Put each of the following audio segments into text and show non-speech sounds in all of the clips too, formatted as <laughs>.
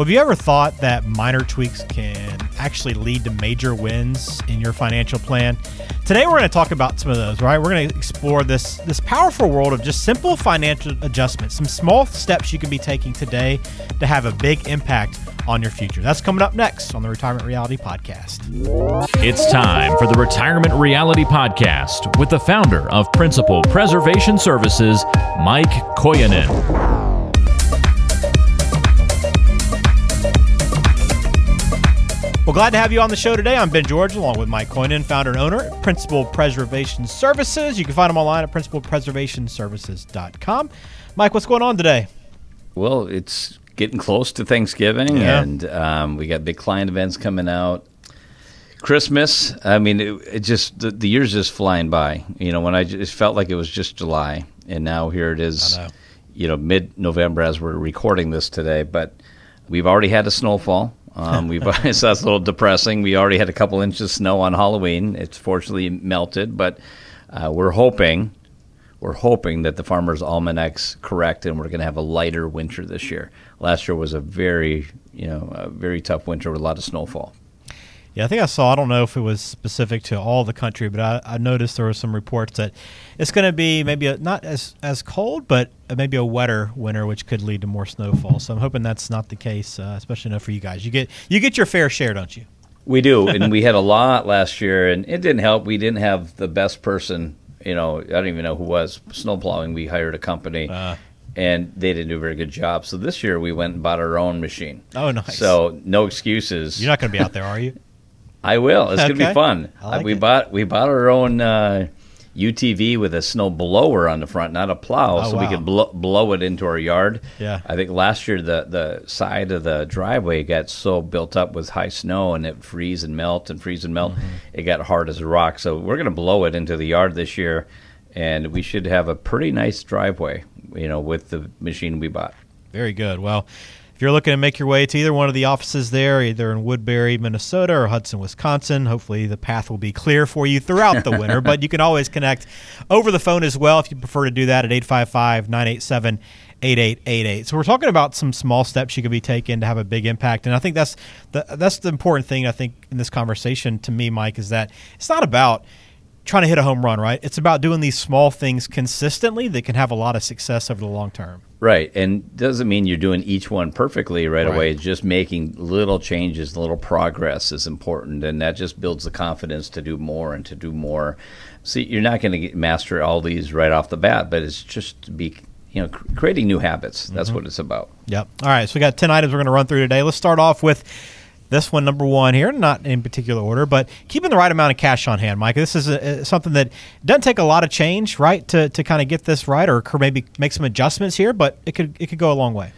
Well, have you ever thought that minor tweaks can actually lead to major wins in your financial plan? Today, we're going to talk about some of those. Right, we're going to explore this this powerful world of just simple financial adjustments, some small steps you can be taking today to have a big impact on your future. That's coming up next on the Retirement Reality Podcast. It's time for the Retirement Reality Podcast with the founder of Principal Preservation Services, Mike Kojonen. Well, glad to have you on the show today. I'm Ben George, along with Mike Kojonen, founder and owner at Principal Preservation Services. You can find them online at principalpreservationservices.com. Mike, what's going on today? Well, it's getting close to Thanksgiving, yeah. and um, we got big client events coming out. Christmas, I mean, it, it just the, the, year's just flying by. You know, when I just felt like it was just July, and now here it is. Know. You know, mid-November as we're recording this today, but we've already had a snowfall. Um, we've <laughs> so that's a little depressing. We already had a couple inches of snow on Halloween. It's fortunately melted, but uh, we're hoping we're hoping that the farmer's almanac's correct and we're going to have a lighter winter this year. Last year was a very, you know, very tough winter with a lot of snowfall. Yeah, I think I saw. I don't know if it was specific to all the country, but I, I noticed there were some reports that it's going to be maybe a, not as as cold, but maybe a wetter winter, which could lead to more snowfall. So I'm hoping that's not the case, uh, especially enough for you guys. You get you get your fair share, don't you? We do, <laughs> and we had a lot last year, and it didn't help. We didn't have the best person you know, I don't even know who was snowplowing. We hired a company. Uh, and they didn't do a very good job. So this year we went and bought our own machine. Oh, nice. So no excuses. You're not going to be out there, are you? <laughs> I will. It's okay. going to be fun. Like we it. bought we bought our own uh, UTV with a snow blower on the front, not a plow, oh, so wow. we could blow, blow it into our yard. Yeah. I think last year the the side of the driveway got so built up with high snow and it freeze and melt and freeze and melt, mm-hmm. it got hard as a rock. So we're going to blow it into the yard this year, and we should have a pretty nice driveway, you know, with the machine we bought. Very good. Well, if you're looking to make your way to either one of the offices there, either in Woodbury, Minnesota or Hudson, Wisconsin, hopefully the path will be clear for you throughout the winter. <laughs> but you can always connect over the phone as well if you prefer to do that at 855 987 8888. So we're talking about some small steps you could be taking to have a big impact. And I think that's the that's the important thing I think in this conversation to me, Mike, is that it's not about trying to hit a home run, right? It's about doing these small things consistently that can have a lot of success over the long term. Right. And doesn't mean you're doing each one perfectly right, right. away. Just making little changes, little progress is important. And that just builds the confidence to do more and to do more. See, you're not going to master all these right off the bat, but it's just to be you know, creating new habits. That's mm-hmm. what it's about. Yep. All right. So we got 10 items we're going to run through today. Let's start off with this one, number one here, not in particular order, but keeping the right amount of cash on hand, Mike. This is a, something that doesn't take a lot of change, right, to, to kind of get this right, or maybe make some adjustments here, but it could it could go a long way.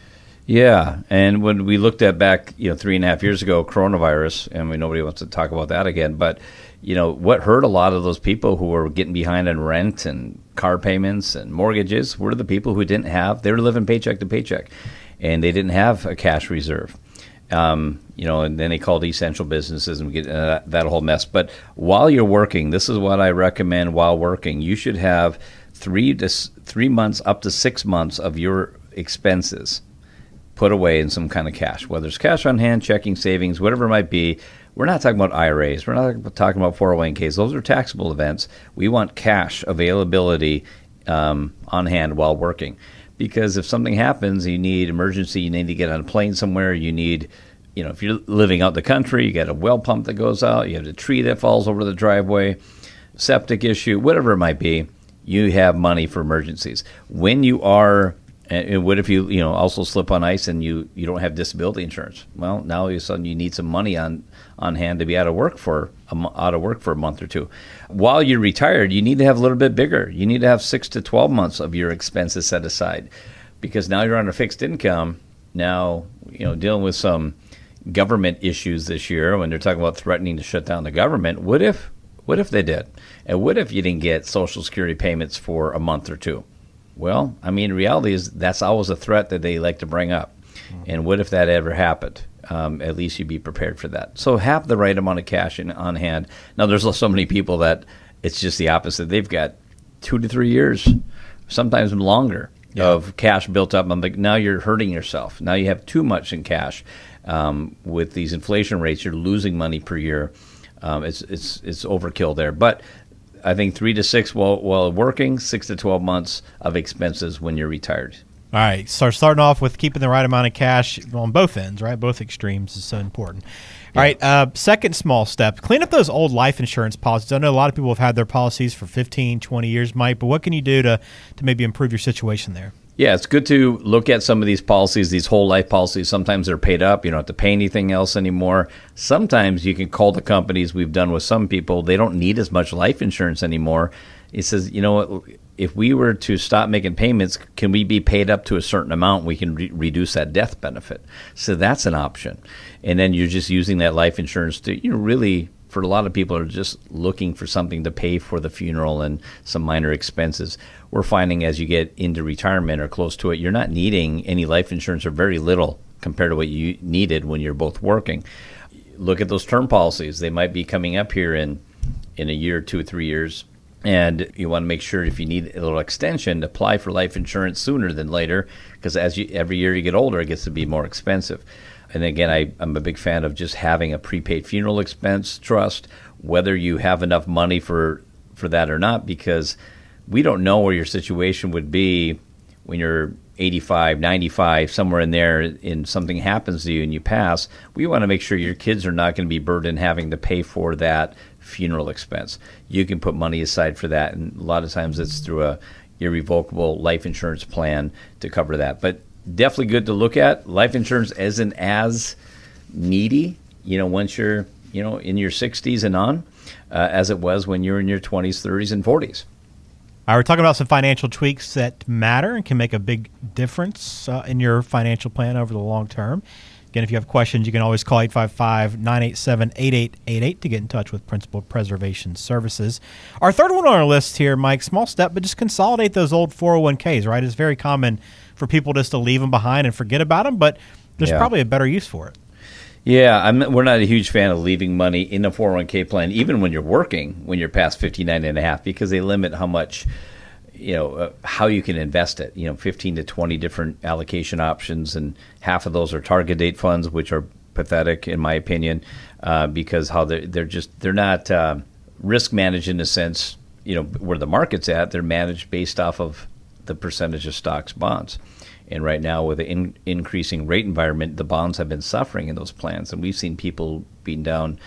Yeah, and when we looked at back, you know, three and a half years ago, coronavirus, and we, nobody wants to talk about that again, but you know what hurt a lot of those people who were getting behind on rent and car payments and mortgages were the people who didn't have they were living paycheck to paycheck, and they didn't have a cash reserve. Um, you know, and then they called essential businesses and get uh, that whole mess. But while you're working, this is what I recommend while working. You should have three to three months up to six months of your expenses put away in some kind of cash, whether it's cash on hand, checking, savings, whatever it might be. We're not talking about IRAs. We're not talking about 401ks. Those are taxable events. We want cash availability um, on hand while working because if something happens, you need emergency, you need to get on a plane somewhere, you need, you know, if you're living out the country, you got a well pump that goes out, you have a tree that falls over the driveway, septic issue, whatever it might be, you have money for emergencies. When you are and what if you you know also slip on ice and you you don't have disability insurance? Well, now all of a sudden you need some money on on hand to be out of work for a, out of work for a month or two. While you're retired, you need to have a little bit bigger. You need to have six to twelve months of your expenses set aside, because now you're on a fixed income. Now you know dealing with some government issues this year when they're talking about threatening to shut down the government. What if what if they did? And what if you didn't get Social Security payments for a month or two? Well, I mean, reality is that's always a threat that they like to bring up. Mm-hmm. And what if that ever happened? Um, at least you'd be prepared for that. So have the right amount of cash in, on hand. Now, there's so many people that it's just the opposite. They've got two to three years, sometimes longer, of cash built up. I'm like, now you're hurting yourself. Now you have too much in cash. Um, with these inflation rates, you're losing money per year. Um, it's it's it's overkill there. But I think three to six while while working, six to twelve months of expenses when you're retired. All right. So starting off with keeping the right amount of cash on both ends, right? Both extremes is so important. All right. Uh, second small step clean up those old life insurance policies. I know a lot of people have had their policies for 15, 20 years, Mike, but what can you do to, to maybe improve your situation there? Yeah, it's good to look at some of these policies, these whole life policies. Sometimes they're paid up. You don't have to pay anything else anymore. Sometimes you can call the companies we've done with some people. They don't need as much life insurance anymore. It says, you know what? If we were to stop making payments, can we be paid up to a certain amount? We can re- reduce that death benefit. So that's an option and then you're just using that life insurance to you know really for a lot of people are just looking for something to pay for the funeral and some minor expenses. We're finding as you get into retirement or close to it, you're not needing any life insurance or very little compared to what you needed when you're both working. Look at those term policies; they might be coming up here in in a year, two or three years. And you want to make sure if you need a little extension, apply for life insurance sooner than later, because as you every year you get older, it gets to be more expensive and again, I, I'm a big fan of just having a prepaid funeral expense trust, whether you have enough money for for that or not, because we don't know where your situation would be when you're 85, 95, somewhere in there, and something happens to you and you pass. We want to make sure your kids are not going to be burdened having to pay for that funeral expense. You can put money aside for that, and a lot of times it's through a irrevocable life insurance plan to cover that. But definitely good to look at. Life insurance isn't as needy, you know, once you're, you know, in your 60s and on, uh, as it was when you're in your 20s, 30s, and 40s. All right, we're talking about some financial tweaks that matter and can make a big difference uh, in your financial plan over the long term. Again, if you have questions, you can always call 855 987 8888 to get in touch with Principal Preservation Services. Our third one on our list here, Mike, small step, but just consolidate those old 401ks, right? It's very common for people just to leave them behind and forget about them, but there's yeah. probably a better use for it. Yeah, I'm, we're not a huge fan of leaving money in a 401k plan, even when you're working, when you're past 59 and a half, because they limit how much, you know, uh, how you can invest it. You know, 15 to 20 different allocation options, and half of those are target date funds, which are pathetic in my opinion, uh, because how they're, they're just they're not uh, risk managed in a sense. You know, where the market's at, they're managed based off of the percentage of stocks bonds. And right now, with the in, increasing rate environment, the bonds have been suffering in those plans, and we've seen people being down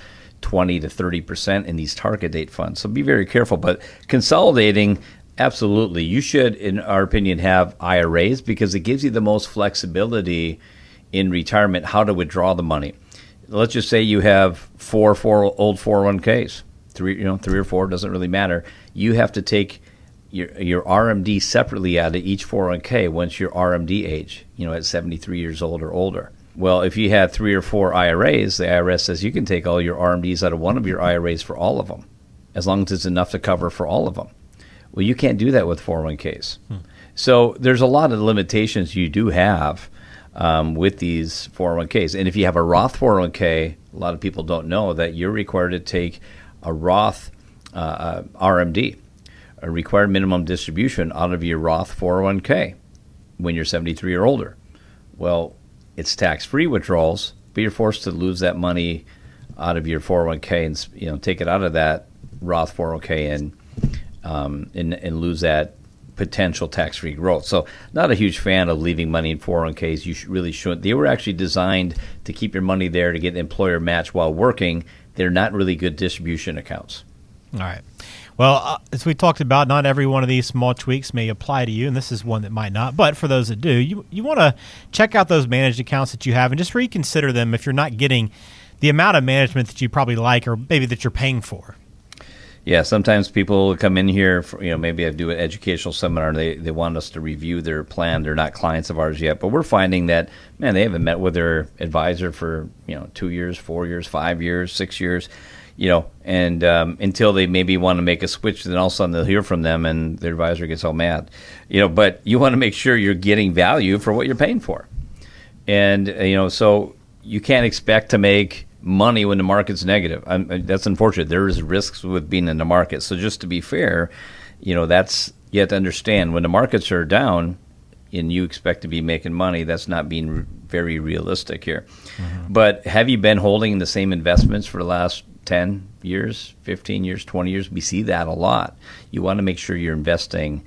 20 to 30 percent in these target date funds. So be very careful. But consolidating, absolutely, you should, in our opinion, have IRAs because it gives you the most flexibility in retirement how to withdraw the money. Let's just say you have four four old 401ks, three you know three or four doesn't really matter. You have to take your your RMD separately out of each 401k once your RMD age, you know, at 73 years old or older. Well, if you have three or four IRAs, the IRS says you can take all your RMDs out of one of your IRAs for all of them, as long as it's enough to cover for all of them. Well, you can't do that with 401ks. Hmm. So there's a lot of limitations you do have um, with these 401ks. And if you have a Roth 401k, a lot of people don't know that you're required to take a Roth uh, uh RMD a required minimum distribution out of your Roth 401k when you're 73 or older. Well, it's tax-free withdrawals, but you're forced to lose that money out of your 401k and you know take it out of that Roth 401k and um, and, and lose that potential tax-free growth. So, not a huge fan of leaving money in 401ks. You should, really shouldn't. They were actually designed to keep your money there to get employer match while working. They're not really good distribution accounts. All right. Well, uh, as we talked about, not every one of these small tweaks may apply to you, and this is one that might not. But for those that do, you you want to check out those managed accounts that you have and just reconsider them if you're not getting the amount of management that you probably like, or maybe that you're paying for. Yeah, sometimes people come in here, for, you know, maybe I do an educational seminar and they, they want us to review their plan. They're not clients of ours yet, but we're finding that, man, they haven't met with their advisor for, you know, two years, four years, five years, six years you know, and um, until they maybe want to make a switch, then all of a sudden they'll hear from them, and their advisor gets all mad, you know. But you want to make sure you're getting value for what you're paying for, and uh, you know, so you can't expect to make money when the market's negative. I'm, uh, that's unfortunate. There is risks with being in the market. So just to be fair, you know, that's you have to understand when the markets are down, and you expect to be making money, that's not being very realistic here. Mm-hmm. But have you been holding the same investments for the last 10 years, 15 years, 20 years? We see that a lot. You want to make sure you're investing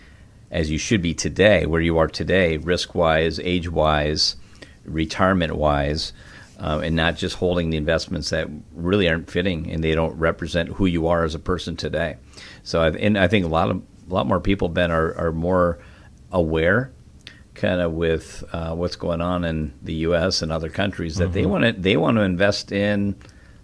as you should be today, where you are today, risk wise, age wise, retirement wise. Uh, and not just holding the investments that really aren't fitting and they don't represent who you are as a person today. So, I've, and I think a lot of a lot more people, Ben, are, are more aware kind of with uh, what's going on in the U.S. and other countries that mm-hmm. they want to they want to invest in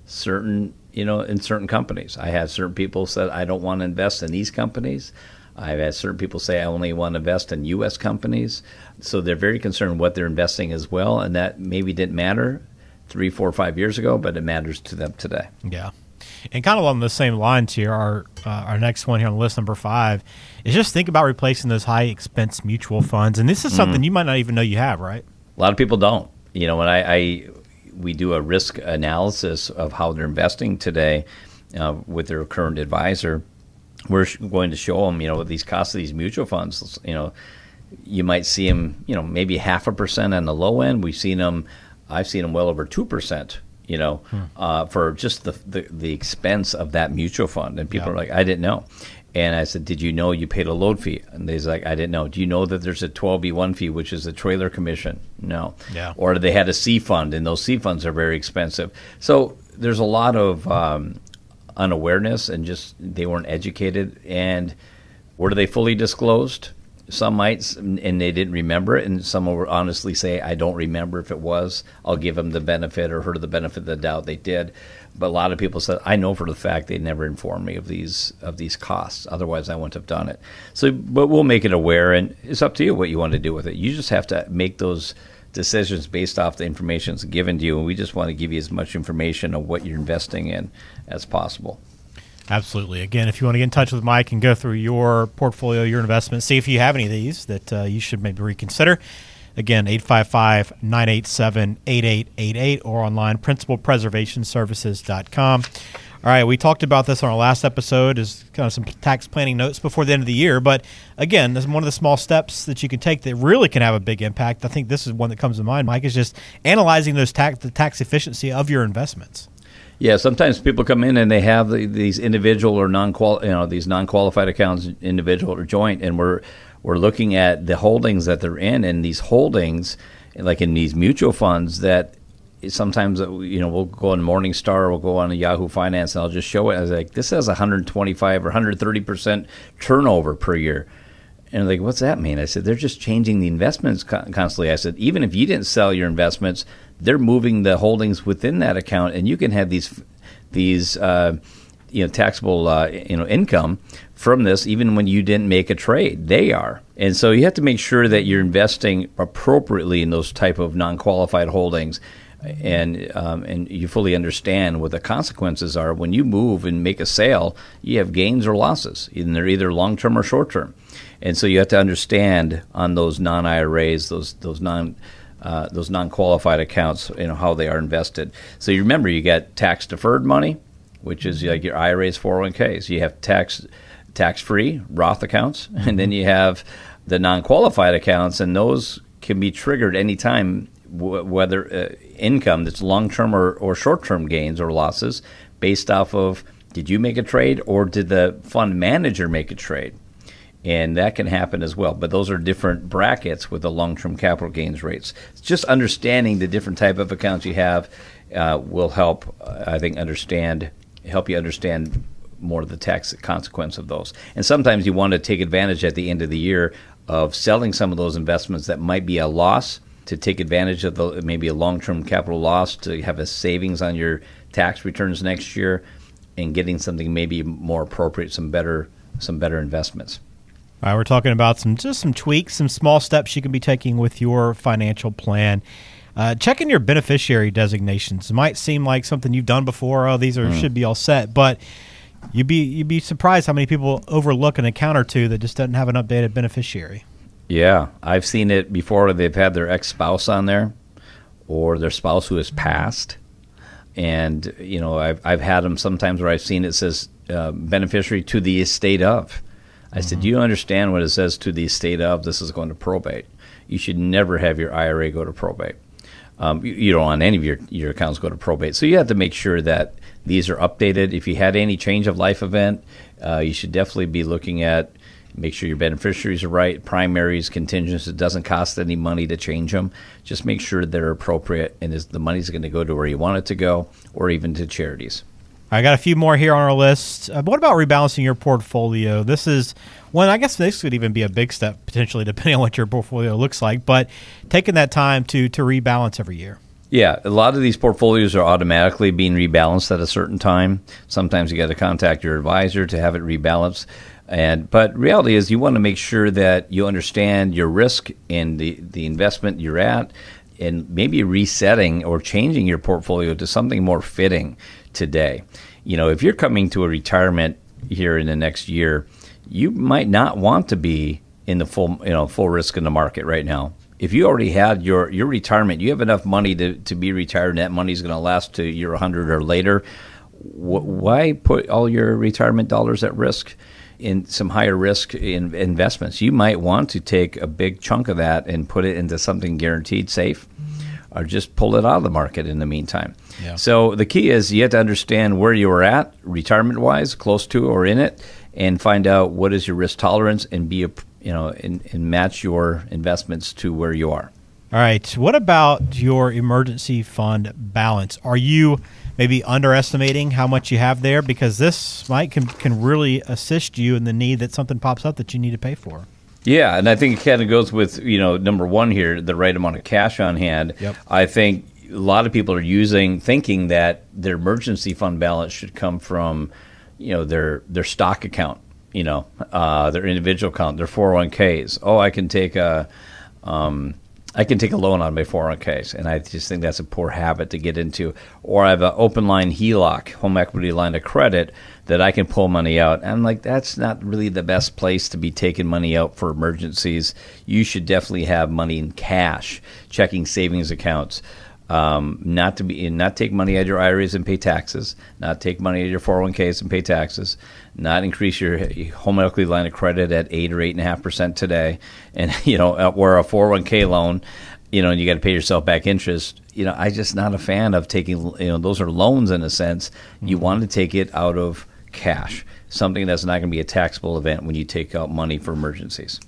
certain you know in certain companies. I have certain people said I don't want to invest in these companies. I've had certain people say I only want to invest in U.S. companies. So they're very concerned what they're investing as well, and that maybe didn't matter three, four, five years ago, but it matters to them today. Yeah. And kind of along the same lines here, our uh, our next one here on list number five is just think about replacing those high expense mutual funds. And this is something mm. you might not even know you have, right? A lot of people don't. You know, when I, I we do a risk analysis of how they're investing today uh, with their current advisor, we're going to show them, you know, these costs of these mutual funds. You know, you might see them, you know, maybe half a percent on the low end. We've seen them. I've seen them well over two percent you know, hmm. uh, for just the, the, the expense of that mutual fund. And people yeah. are like, I didn't know. And I said, Did you know you paid a load fee? And they's like, I didn't know. Do you know that there's a 12B1 fee, which is a trailer commission? No. Yeah. Or they had a C fund, and those C funds are very expensive. So there's a lot of um, unawareness, and just they weren't educated. And were they fully disclosed? Some might, and they didn't remember it, and some will honestly say, "I don't remember if it was." I'll give them the benefit or her the benefit of the doubt they did. But a lot of people said, "I know for the fact they never informed me of these of these costs. Otherwise, I wouldn't have done it." So, but we'll make it aware, and it's up to you what you want to do with it. You just have to make those decisions based off the information that's given to you, and we just want to give you as much information of what you're investing in as possible. Absolutely. Again, if you want to get in touch with Mike and go through your portfolio, your investments, see if you have any of these that uh, you should maybe reconsider. Again, 855 987 8888 or online, principalpreservationservices.com. All right, we talked about this on our last episode as kind of some tax planning notes before the end of the year. But again, this is one of the small steps that you can take that really can have a big impact. I think this is one that comes to mind, Mike, is just analyzing those tax the tax efficiency of your investments. Yeah, sometimes people come in and they have the, these individual or non you know these non qualified accounts, individual or joint, and we're we're looking at the holdings that they're in, and these holdings, like in these mutual funds, that sometimes uh, you know we'll go on Morningstar, we'll go on Yahoo Finance, and I'll just show it as like this has 125 or 130 percent turnover per year. And like, what's that mean? I said, they're just changing the investments constantly. I said, even if you didn't sell your investments, they're moving the holdings within that account, and you can have these these uh, you know taxable uh, you know income from this even when you didn't make a trade. They are, and so you have to make sure that you're investing appropriately in those type of non-qualified holdings. And um, and you fully understand what the consequences are when you move and make a sale. You have gains or losses, and they're either long term or short term. And so you have to understand on those non IRAs, those those non uh, those non-qualified accounts, you know how they are invested. So you remember you get tax deferred money, which is like your IRAs, 401ks. You have tax tax-free Roth accounts, <laughs> and then you have the non-qualified accounts, and those can be triggered anytime, w- whether uh, income that's long-term or, or short-term gains or losses, based off of did you make a trade or did the fund manager make a trade? And that can happen as well. But those are different brackets with the long-term capital gains rates. Just understanding the different type of accounts you have uh, will help, I think, understand help you understand more of the tax consequence of those. And sometimes you want to take advantage at the end of the year of selling some of those investments that might be a loss to take advantage of the maybe a long-term capital loss to have a savings on your tax returns next year and getting something maybe more appropriate some better some better investments. All right, we're talking about some just some tweaks, some small steps you can be taking with your financial plan. Uh, checking your beneficiary designations it might seem like something you've done before. Oh, these are mm. should be all set, but you'd be you'd be surprised how many people overlook an account or two that just doesn't have an updated beneficiary. Yeah, I've seen it before. They've had their ex spouse on there, or their spouse who has passed, and you know I've I've had them sometimes where I've seen it says uh, beneficiary to the estate of I said, "Do you understand what it says to the estate of this is going to probate? you should never have your IRA go to probate. Um, you, you don't want any of your, your accounts go to probate. So you have to make sure that these are updated. If you had any change of life event, uh, you should definitely be looking at make sure your beneficiaries are right, primaries, contingents. It doesn't cost any money to change them. Just make sure they're appropriate and is the money's going to go to where you want it to go, or even to charities. I got a few more here on our list. Uh, what about rebalancing your portfolio? This is one, I guess this could even be a big step potentially, <laughs> depending on what your portfolio looks like. But taking that time to to rebalance every year. Yeah, a lot of these portfolios are automatically being rebalanced at a certain time. Sometimes you got to contact your advisor to have it rebalanced. And but reality is you want to make sure that you understand your risk and the, the investment you're at and maybe resetting or changing your portfolio to something more fitting today. You know, if you're coming to a retirement here in the next year, you might not want to be in the full you know full risk in the market right now. If you already had your your retirement, you have enough money to, to be retired, and that money is going to last to your 100 or later. why put all your retirement dollars at risk? in some higher risk in investments. You might want to take a big chunk of that and put it into something guaranteed safe or just pull it out of the market in the meantime. Yeah. So the key is you have to understand where you are at retirement wise, close to or in it, and find out what is your risk tolerance and be a, you know and, and match your investments to where you are. All right. What about your emergency fund balance? Are you maybe underestimating how much you have there because this might can, can really assist you in the need that something pops up that you need to pay for. Yeah, and I think it kind of goes with you know number one here, the right amount of cash on hand. Yep. I think a lot of people are using thinking that their emergency fund balance should come from you know their their stock account, you know, uh, their individual account, their 401ks. Oh, I can take a um, I can take a loan on my 401ks, and I just think that's a poor habit to get into. Or I have an open line HELOC, home equity line of credit, that I can pull money out. And like, that's not really the best place to be taking money out for emergencies. You should definitely have money in cash, checking savings accounts. Um, not to be not take money out of your IRAs and pay taxes, not take money out of your 401ks and pay taxes, not increase your home equity line of credit at eight or eight and a half percent today, and <laughs> you know where a 401k loan, you know, and you got to pay yourself back interest. You know, I just not a fan of taking. You know, those are loans in a sense. You mm-hmm. want to take it out of cash, something that's not going to be a taxable event when you take out money for emergencies.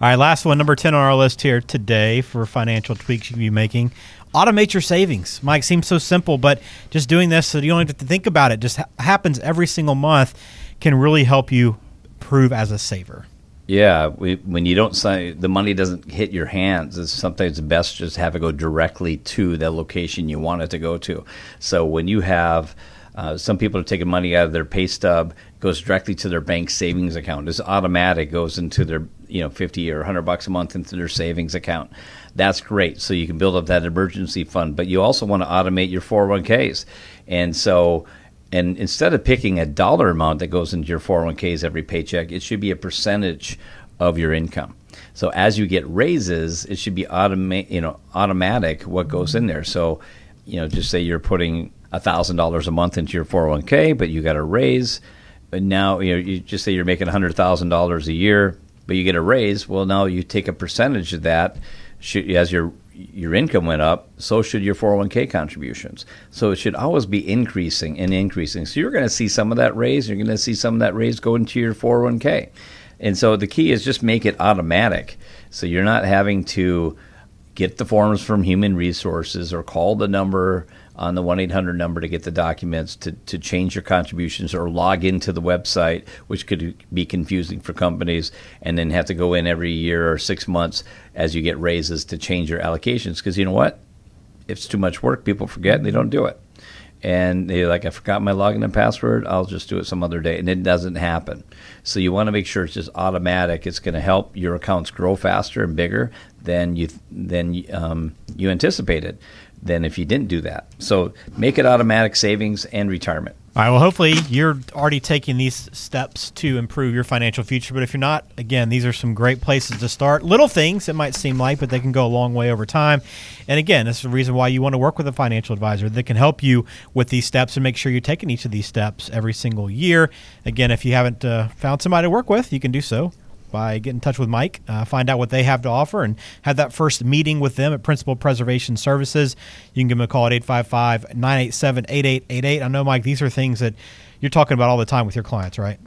All right, last one, number 10 on our list here today for financial tweaks you can be making automate your savings. Mike seems so simple, but just doing this so you don't have to think about it, just ha- happens every single month, can really help you prove as a saver. Yeah, we, when you don't sign, the money doesn't hit your hands. It's sometimes best just have it go directly to the location you want it to go to. So when you have uh, some people are taking money out of their pay stub, goes directly to their bank savings account. It's automatic, goes into their you know fifty or hundred bucks a month into their savings account. That's great. So you can build up that emergency fund, but you also want to automate your 401ks. And so, and instead of picking a dollar amount that goes into your 401ks every paycheck, it should be a percentage of your income. So as you get raises, it should be automa- you know automatic what goes in there. So you know, just say you're putting thousand dollars a month into your 401k, but you got a raise. But now you know, you just say you're making hundred thousand dollars a year, but you get a raise. Well, now you take a percentage of that. As your your income went up, so should your 401k contributions. So it should always be increasing and increasing. So you're going to see some of that raise. You're going to see some of that raise go into your 401k. And so the key is just make it automatic. So you're not having to get the forms from human resources or call the number on the 1 800 number to get the documents to, to change your contributions or log into the website, which could be confusing for companies, and then have to go in every year or six months as you get raises to change your allocations. Because you know what? It's too much work, people forget and they don't do it. And they're like, I forgot my login and password, I'll just do it some other day. And it doesn't happen. So you want to make sure it's just automatic. It's going to help your accounts grow faster and bigger than you, than, um, you anticipated than if you didn't do that. So make it automatic savings and retirement. All right. Well, hopefully you're already taking these steps to improve your financial future. But if you're not, again, these are some great places to start. Little things it might seem like, but they can go a long way over time. And again, this is the reason why you want to work with a financial advisor that can help you with these steps and make sure you're taking each of these steps every single year. Again, if you haven't uh, found somebody to work with, you can do so by getting in touch with Mike, uh, find out what they have to offer, and have that first meeting with them at Principal Preservation Services. You can give them a call at 855 987 8888. I know, Mike, these are things that you're talking about all the time with your clients, right?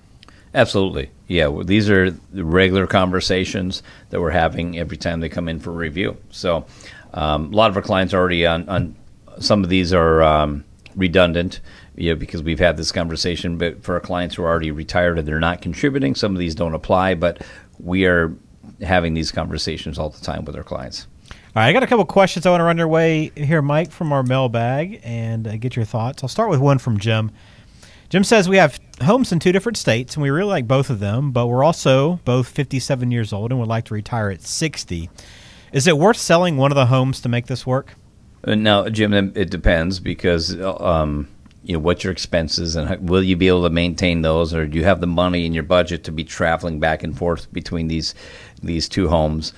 Absolutely. Yeah, well, these are the regular conversations that we're having every time they come in for review. So, um, a lot of our clients are already on, on some of these are um, redundant, you know, because we've had this conversation. But for our clients who are already retired and they're not contributing, some of these don't apply. But we are having these conversations all the time with our clients. All right, I got a couple questions I want to run your way here, Mike, from our mailbag and uh, get your thoughts. I'll start with one from Jim. Jim says we have homes in two different states and we really like both of them, but we're also both 57 years old and would like to retire at 60. Is it worth selling one of the homes to make this work? Uh, now, Jim, it depends because um, you know what your expenses and will you be able to maintain those, or do you have the money in your budget to be traveling back and forth between these these two homes?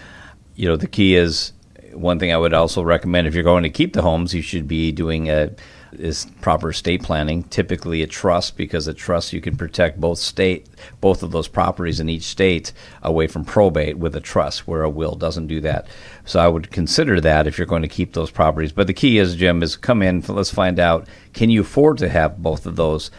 You know, the key is one thing I would also recommend if you're going to keep the homes, you should be doing a is proper estate planning. Typically, a trust because a trust you can protect both state, both of those properties in each state away from probate with a trust, where a will doesn't do that. So I would consider that if you're going to keep those properties. But the key is, Jim, is come in. Let's find out: can you afford to have both of those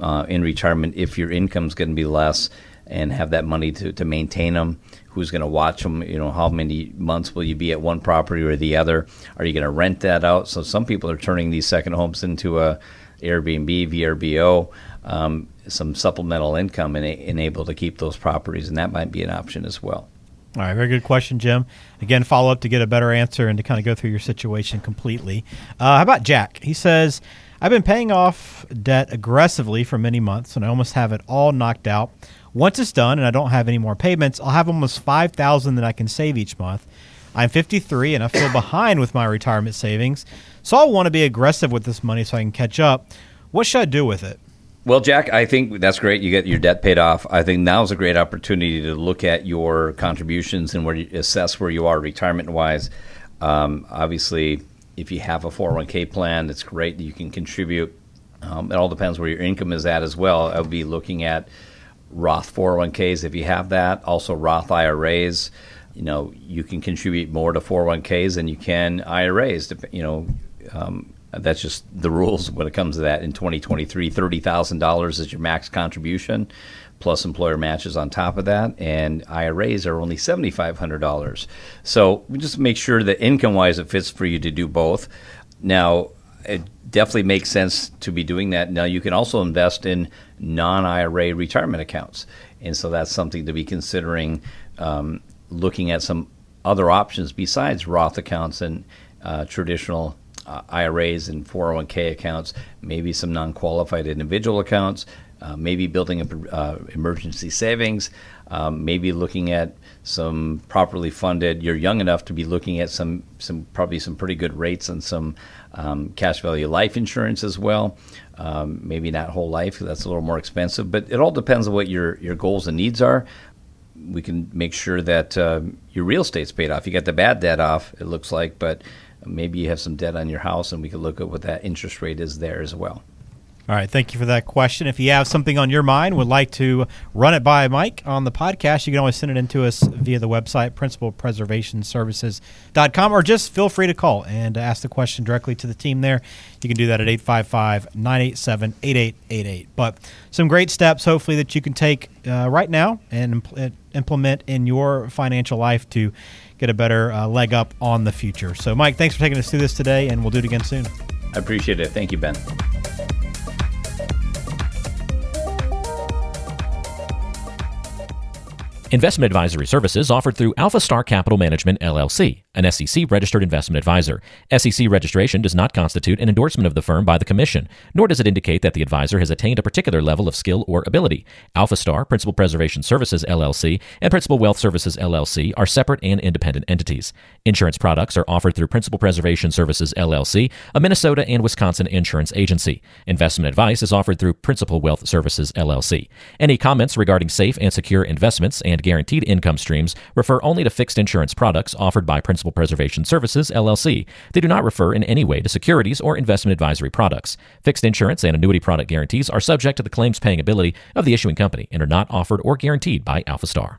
uh, in retirement if your income is going to be less? and have that money to, to maintain them. Who's going to watch them? You know, how many months will you be at one property or the other? Are you going to rent that out? So some people are turning these second homes into a Airbnb, VRBO, um, some supplemental income, and, and able to keep those properties, and that might be an option as well. All right, very good question, Jim. Again, follow up to get a better answer and to kind of go through your situation completely. Uh, how about Jack? He says, I've been paying off debt aggressively for many months, and I almost have it all knocked out. Once it's done and I don't have any more payments, I'll have almost 5000 that I can save each month. I'm 53 and I feel behind with my retirement savings, so I'll want to be aggressive with this money so I can catch up. What should I do with it? Well, Jack, I think that's great. You get your debt paid off. I think now is a great opportunity to look at your contributions and where you assess where you are retirement wise. Um, obviously, if you have a 401k plan, it's great. You can contribute. Um, it all depends where your income is at as well. I would be looking at Roth 401ks if you have that. Also, Roth IRAs. You know, you can contribute more to 401ks than you can IRAs. You know, um, that's just the rules when it comes to that. In 2023, $30,000 is your max contribution, plus employer matches on top of that, and IRAs are only $7,500. So we just make sure that income wise it fits for you to do both. Now, it definitely makes sense to be doing that. Now, you can also invest in non IRA retirement accounts. And so that's something to be considering um, looking at some other options besides Roth accounts and uh, traditional uh, IRAs and 401k accounts, maybe some non qualified individual accounts, uh, maybe building up uh, emergency savings, um, maybe looking at some properly funded. You're young enough to be looking at some, some probably some pretty good rates on some um, cash value life insurance as well. Um, maybe not whole life, that's a little more expensive, but it all depends on what your, your goals and needs are. We can make sure that uh, your real estate's paid off. You got the bad debt off, it looks like, but maybe you have some debt on your house, and we can look at what that interest rate is there as well. All right, thank you for that question. If you have something on your mind, would like to run it by Mike on the podcast, you can always send it in to us via the website, principalpreservationservices.com, or just feel free to call and ask the question directly to the team there. You can do that at 855 987 8888. But some great steps, hopefully, that you can take uh, right now and impl- implement in your financial life to get a better uh, leg up on the future. So, Mike, thanks for taking us through this today, and we'll do it again soon. I appreciate it. Thank you, Ben. Investment advisory services offered through AlphaStar Capital Management LLC, an SEC registered investment advisor. SEC registration does not constitute an endorsement of the firm by the Commission, nor does it indicate that the advisor has attained a particular level of skill or ability. AlphaStar, Principal Preservation Services LLC, and Principal Wealth Services LLC are separate and independent entities. Insurance products are offered through Principal Preservation Services LLC, a Minnesota and Wisconsin insurance agency. Investment advice is offered through Principal Wealth Services LLC. Any comments regarding safe and secure investments and and guaranteed income streams refer only to fixed insurance products offered by Principal Preservation Services, LLC. They do not refer in any way to securities or investment advisory products. Fixed insurance and annuity product guarantees are subject to the claims paying ability of the issuing company and are not offered or guaranteed by AlphaStar.